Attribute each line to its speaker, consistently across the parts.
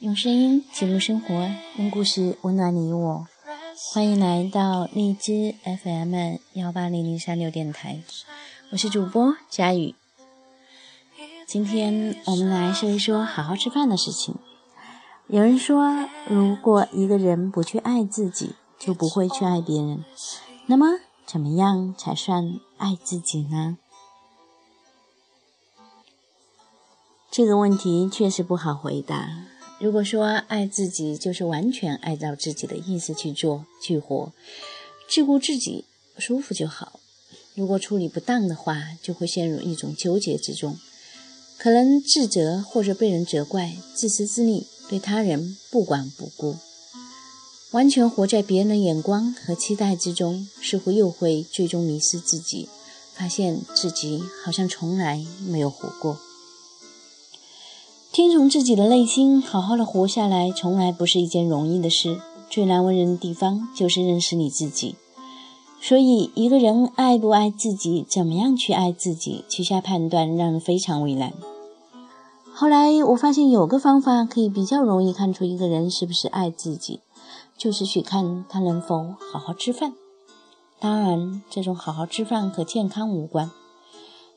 Speaker 1: 用声音记录生活，用故事温暖你我。欢迎来到荔枝 FM 幺八零零三六电台，我是主播佳宇。今天我们来说一说好好吃饭的事情。有人说，如果一个人不去爱自己，就不会去爱别人。那么，怎么样才算爱自己呢？这个问题确实不好回答。如果说爱自己就是完全按照自己的意思去做、去活，只顾自己舒服就好。如果处理不当的话，就会陷入一种纠结之中，可能自责或者被人责怪，自私自利，对他人不管不顾，完全活在别人的眼光和期待之中，似乎又会最终迷失自己，发现自己好像从来没有活过。听从自己的内心，好好的活下来，从来不是一件容易的事。最难为人的地方，就是认识你自己。所以，一个人爱不爱自己，怎么样去爱自己，去下判断，让人非常为难。后来，我发现有个方法可以比较容易看出一个人是不是爱自己，就是去看他能否好好吃饭。当然，这种好好吃饭和健康无关。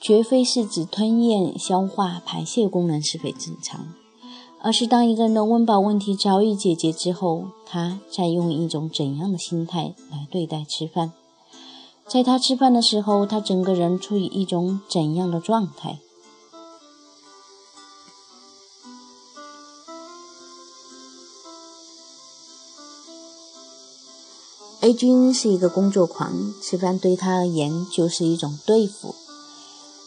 Speaker 1: 绝非是指吞咽、消化、排泄功能是否正常，而是当一个人的温饱问题早已解决之后，他在用一种怎样的心态来对待吃饭？在他吃饭的时候，他整个人处于一种怎样的状态？A 君是一个工作狂，吃饭对他而言就是一种对付。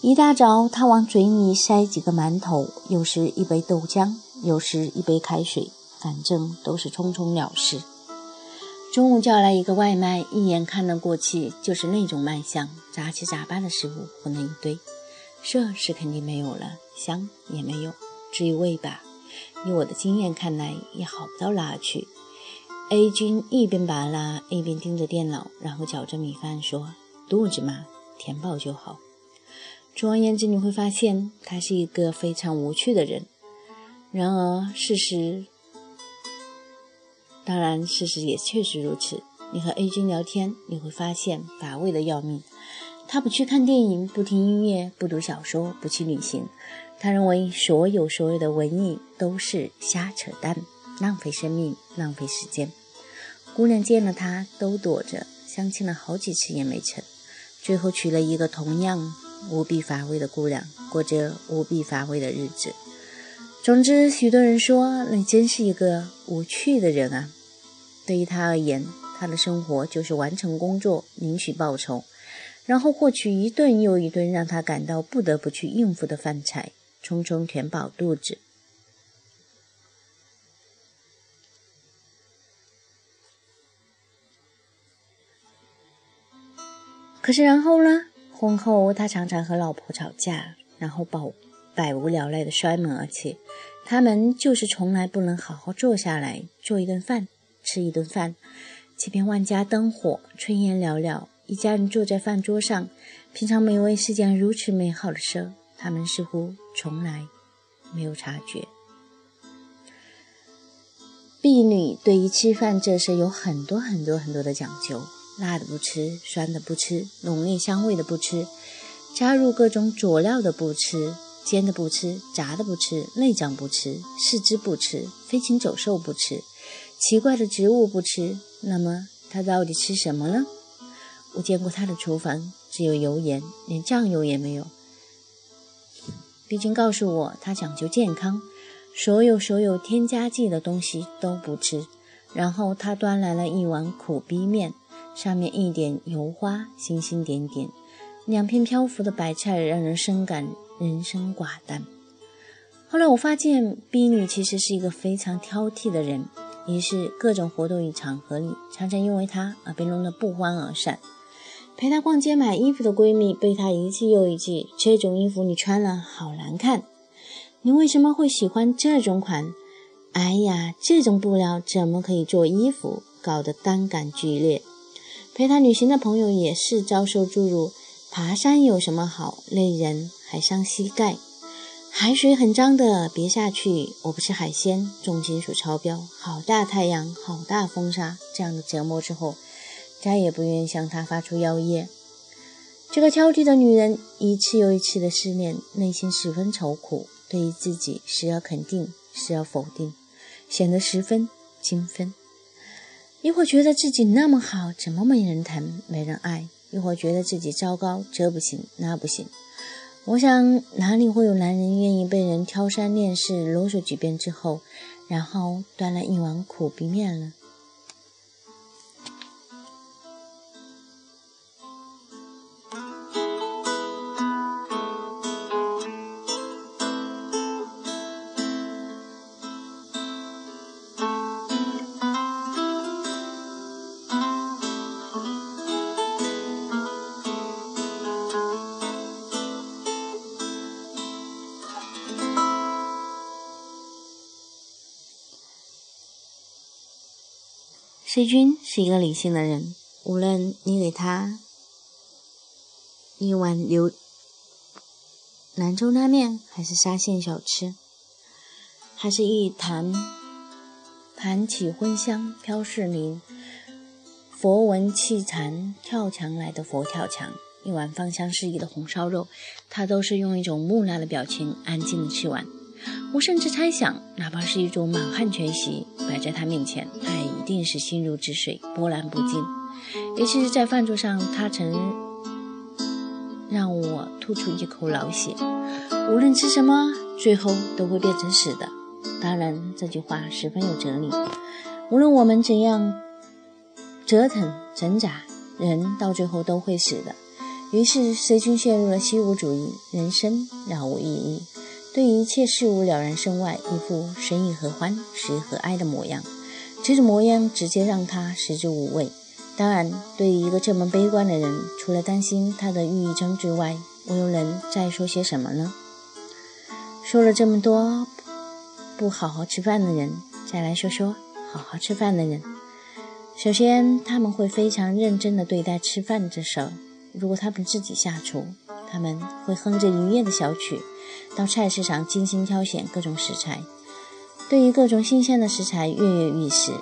Speaker 1: 一大早，他往嘴里塞几个馒头，有时一杯豆浆，有时一杯开水，反正都是匆匆了事。中午叫来一个外卖，一眼看得过去，就是那种卖相，杂七杂八的食物混了一堆，色是肯定没有了，香也没有。至于味吧，以我的经验看来，也好不到哪去。A 君一边拔辣，一边盯着电脑，然后嚼着米饭说：“肚子嘛，填饱就好。”总而言之，你会发现他是一个非常无趣的人。然而，事实当然，事实也确实如此。你和 A 君聊天，你会发现乏味的要命。他不去看电影，不听音乐，不读小说，不去旅行。他认为所有所有的文艺都是瞎扯淡，浪费生命，浪费时间。姑娘见了他都躲着，相亲了好几次也没成，最后娶了一个同样无比乏味的姑娘，过着无比乏味的日子。总之，许多人说你真是一个无趣的人啊。对于他而言，他的生活就是完成工作，领取报酬，然后获取一顿又一顿让他感到不得不去应付的饭菜，匆匆填饱肚子。可是然后呢？婚后他常常和老婆吵架，然后百百无聊赖的摔门而去。他们就是从来不能好好坐下来做一顿饭，吃一顿饭。即便万家灯火，炊烟袅袅，一家人坐在饭桌上，品尝美味是件如此美好的事，他们似乎从来没有察觉。婢女对于吃饭这事有很多很多很多的讲究。辣的不吃，酸的不吃，浓烈香味的不吃，加入各种佐料的不吃，煎的不吃，炸的不吃，内脏不吃，四肢不吃，飞禽走兽不吃，奇怪的植物不吃。那么他到底吃什么呢？我见过他的厨房，只有油盐，连酱油也没有。毕竟告诉我，他讲究健康，所有所有添加剂的东西都不吃。然后他端来了一碗苦逼面。上面一点油花，星星点点，两片漂浮的白菜，让人深感人生寡淡。后来我发现，B 女其实是一个非常挑剔的人，于是各种活动与场合里，常常因为她而被弄得不欢而散。陪她逛街买衣服的闺蜜被她一句又一句：“这种衣服你穿了好难看，你为什么会喜欢这种款？哎呀，这种布料怎么可以做衣服？”搞得单感剧烈。陪他旅行的朋友也是遭受诸如：“爬山有什么好？累人还伤膝盖。”海水很脏的，别下去。我不吃海鲜，重金属超标，好大太阳，好大风沙。这样的折磨之后，再也不愿意向他发出邀约。这个挑剔的女人一次又一次的失恋，内心十分愁苦，对于自己时而肯定，时而否定，显得十分精分。一会觉得自己那么好，怎么没人疼、没人爱？一会觉得自己糟糕，这不行，那不行。我想，哪里会有男人愿意被人挑三拣四、啰嗦几遍之后，然后端来一碗苦逼面呢？C 君是一个理性的人，无论你给他一碗牛兰州拉面，还是沙县小吃，还是一坛盘起荤香飘四邻，佛闻气禅跳墙来的佛跳墙，一碗芳香四溢的红烧肉，他都是用一种木讷的表情安静的吃完。我甚至猜想，哪怕是一桌满汉全席摆在他面前，他也定是心如止水，波澜不惊。尤其是在饭桌上，他曾让我吐出一口老血。无论吃什么，最后都会变成死的。当然，这句话十分有哲理。无论我们怎样折腾挣扎，人到最后都会死的。于是，C 君陷入了虚无主义，人生了无意义。对一切事物了然身外，一副生亦何欢，死亦何哀的模样。这种模样直接让他食之无味。当然，对于一个这么悲观的人，除了担心他的抑郁症之外，我又能再说些什么呢？说了这么多不好好吃饭的人，再来说说好好吃饭的人。首先，他们会非常认真地对待吃饭这事儿。如果他们自己下厨，他们会哼着愉悦的小曲。到菜市场精心挑选各种食材，对于各种新鲜的食材跃跃欲试，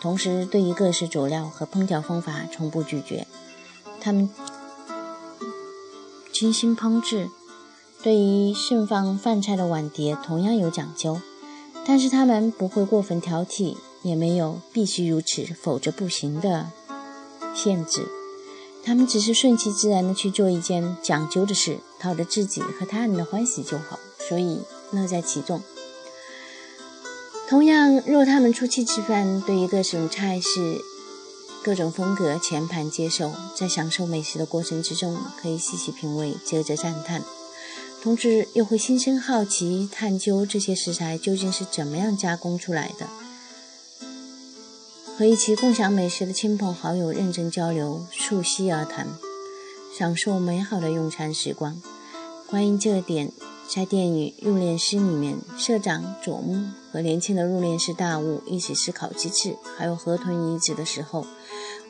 Speaker 1: 同时对于各式佐料和烹调方法从不拒绝。他们精心烹制，对于盛放饭菜的碗碟同样有讲究，但是他们不会过分挑剔，也没有必须如此否则不行的限制。他们只是顺其自然的去做一件讲究的事，讨得自己和他人的欢喜就好，所以乐在其中。同样，若他们出去吃饭，对于各种菜式、各种风格全盘接受，在享受美食的过程之中，可以细细品味、啧啧赞叹，同时又会心生好奇，探究这些食材究竟是怎么样加工出来的。和一起共享美食的亲朋好友认真交流，促膝而谈，享受美好的用餐时光。关于这点，在电影《入殓师》里面，社长佐木和年轻的入殓师大悟一起思考鸡翅还有河豚遗址的时候，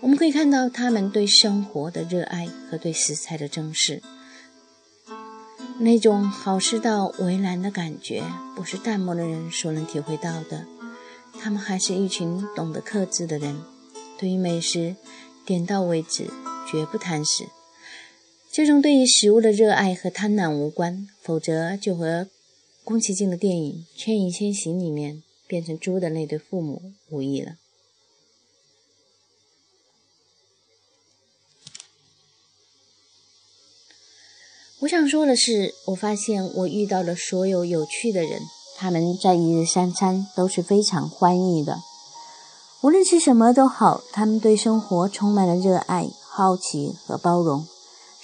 Speaker 1: 我们可以看到他们对生活的热爱和对食材的珍视。那种好吃到为难的感觉，不是淡漠的人所能体会到的。他们还是一群懂得克制的人，对于美食，点到为止，绝不贪食。这种对于食物的热爱和贪婪无关，否则就和宫崎骏的电影《千与千寻》里面变成猪的那对父母无异了。我想说的是，我发现我遇到了所有有趣的人。他们在一日三餐都是非常欢愉的。无论吃什么都好，他们对生活充满了热爱、好奇和包容，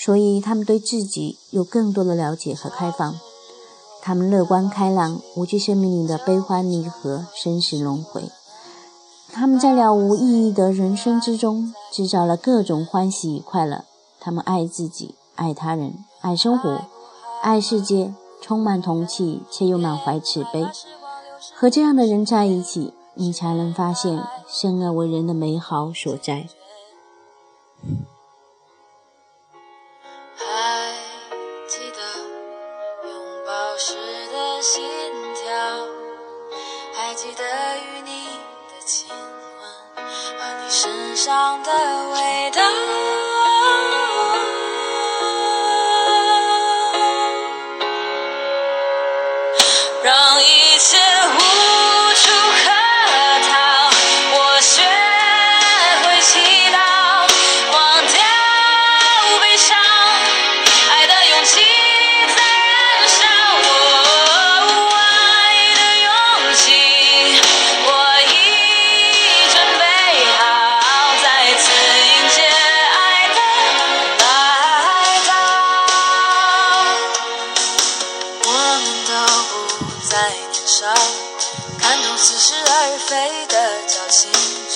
Speaker 1: 所以他们对自己有更多的了解和开放。他们乐观开朗，无惧生命里的悲欢离合、生死轮回。他们在了无意义的人生之中，制造了各种欢喜与快乐。他们爱自己，爱他人，爱生活，爱世界，充满同气，却又满怀慈悲。和这样的人在一起。你才能发现生而为人的美好所在。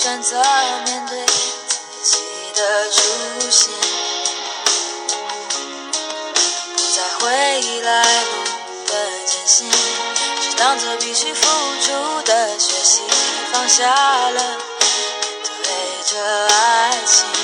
Speaker 2: 选择面对自己的出现，不再回忆来路的艰辛，只当作必须付出的学习，放下了面对着爱情。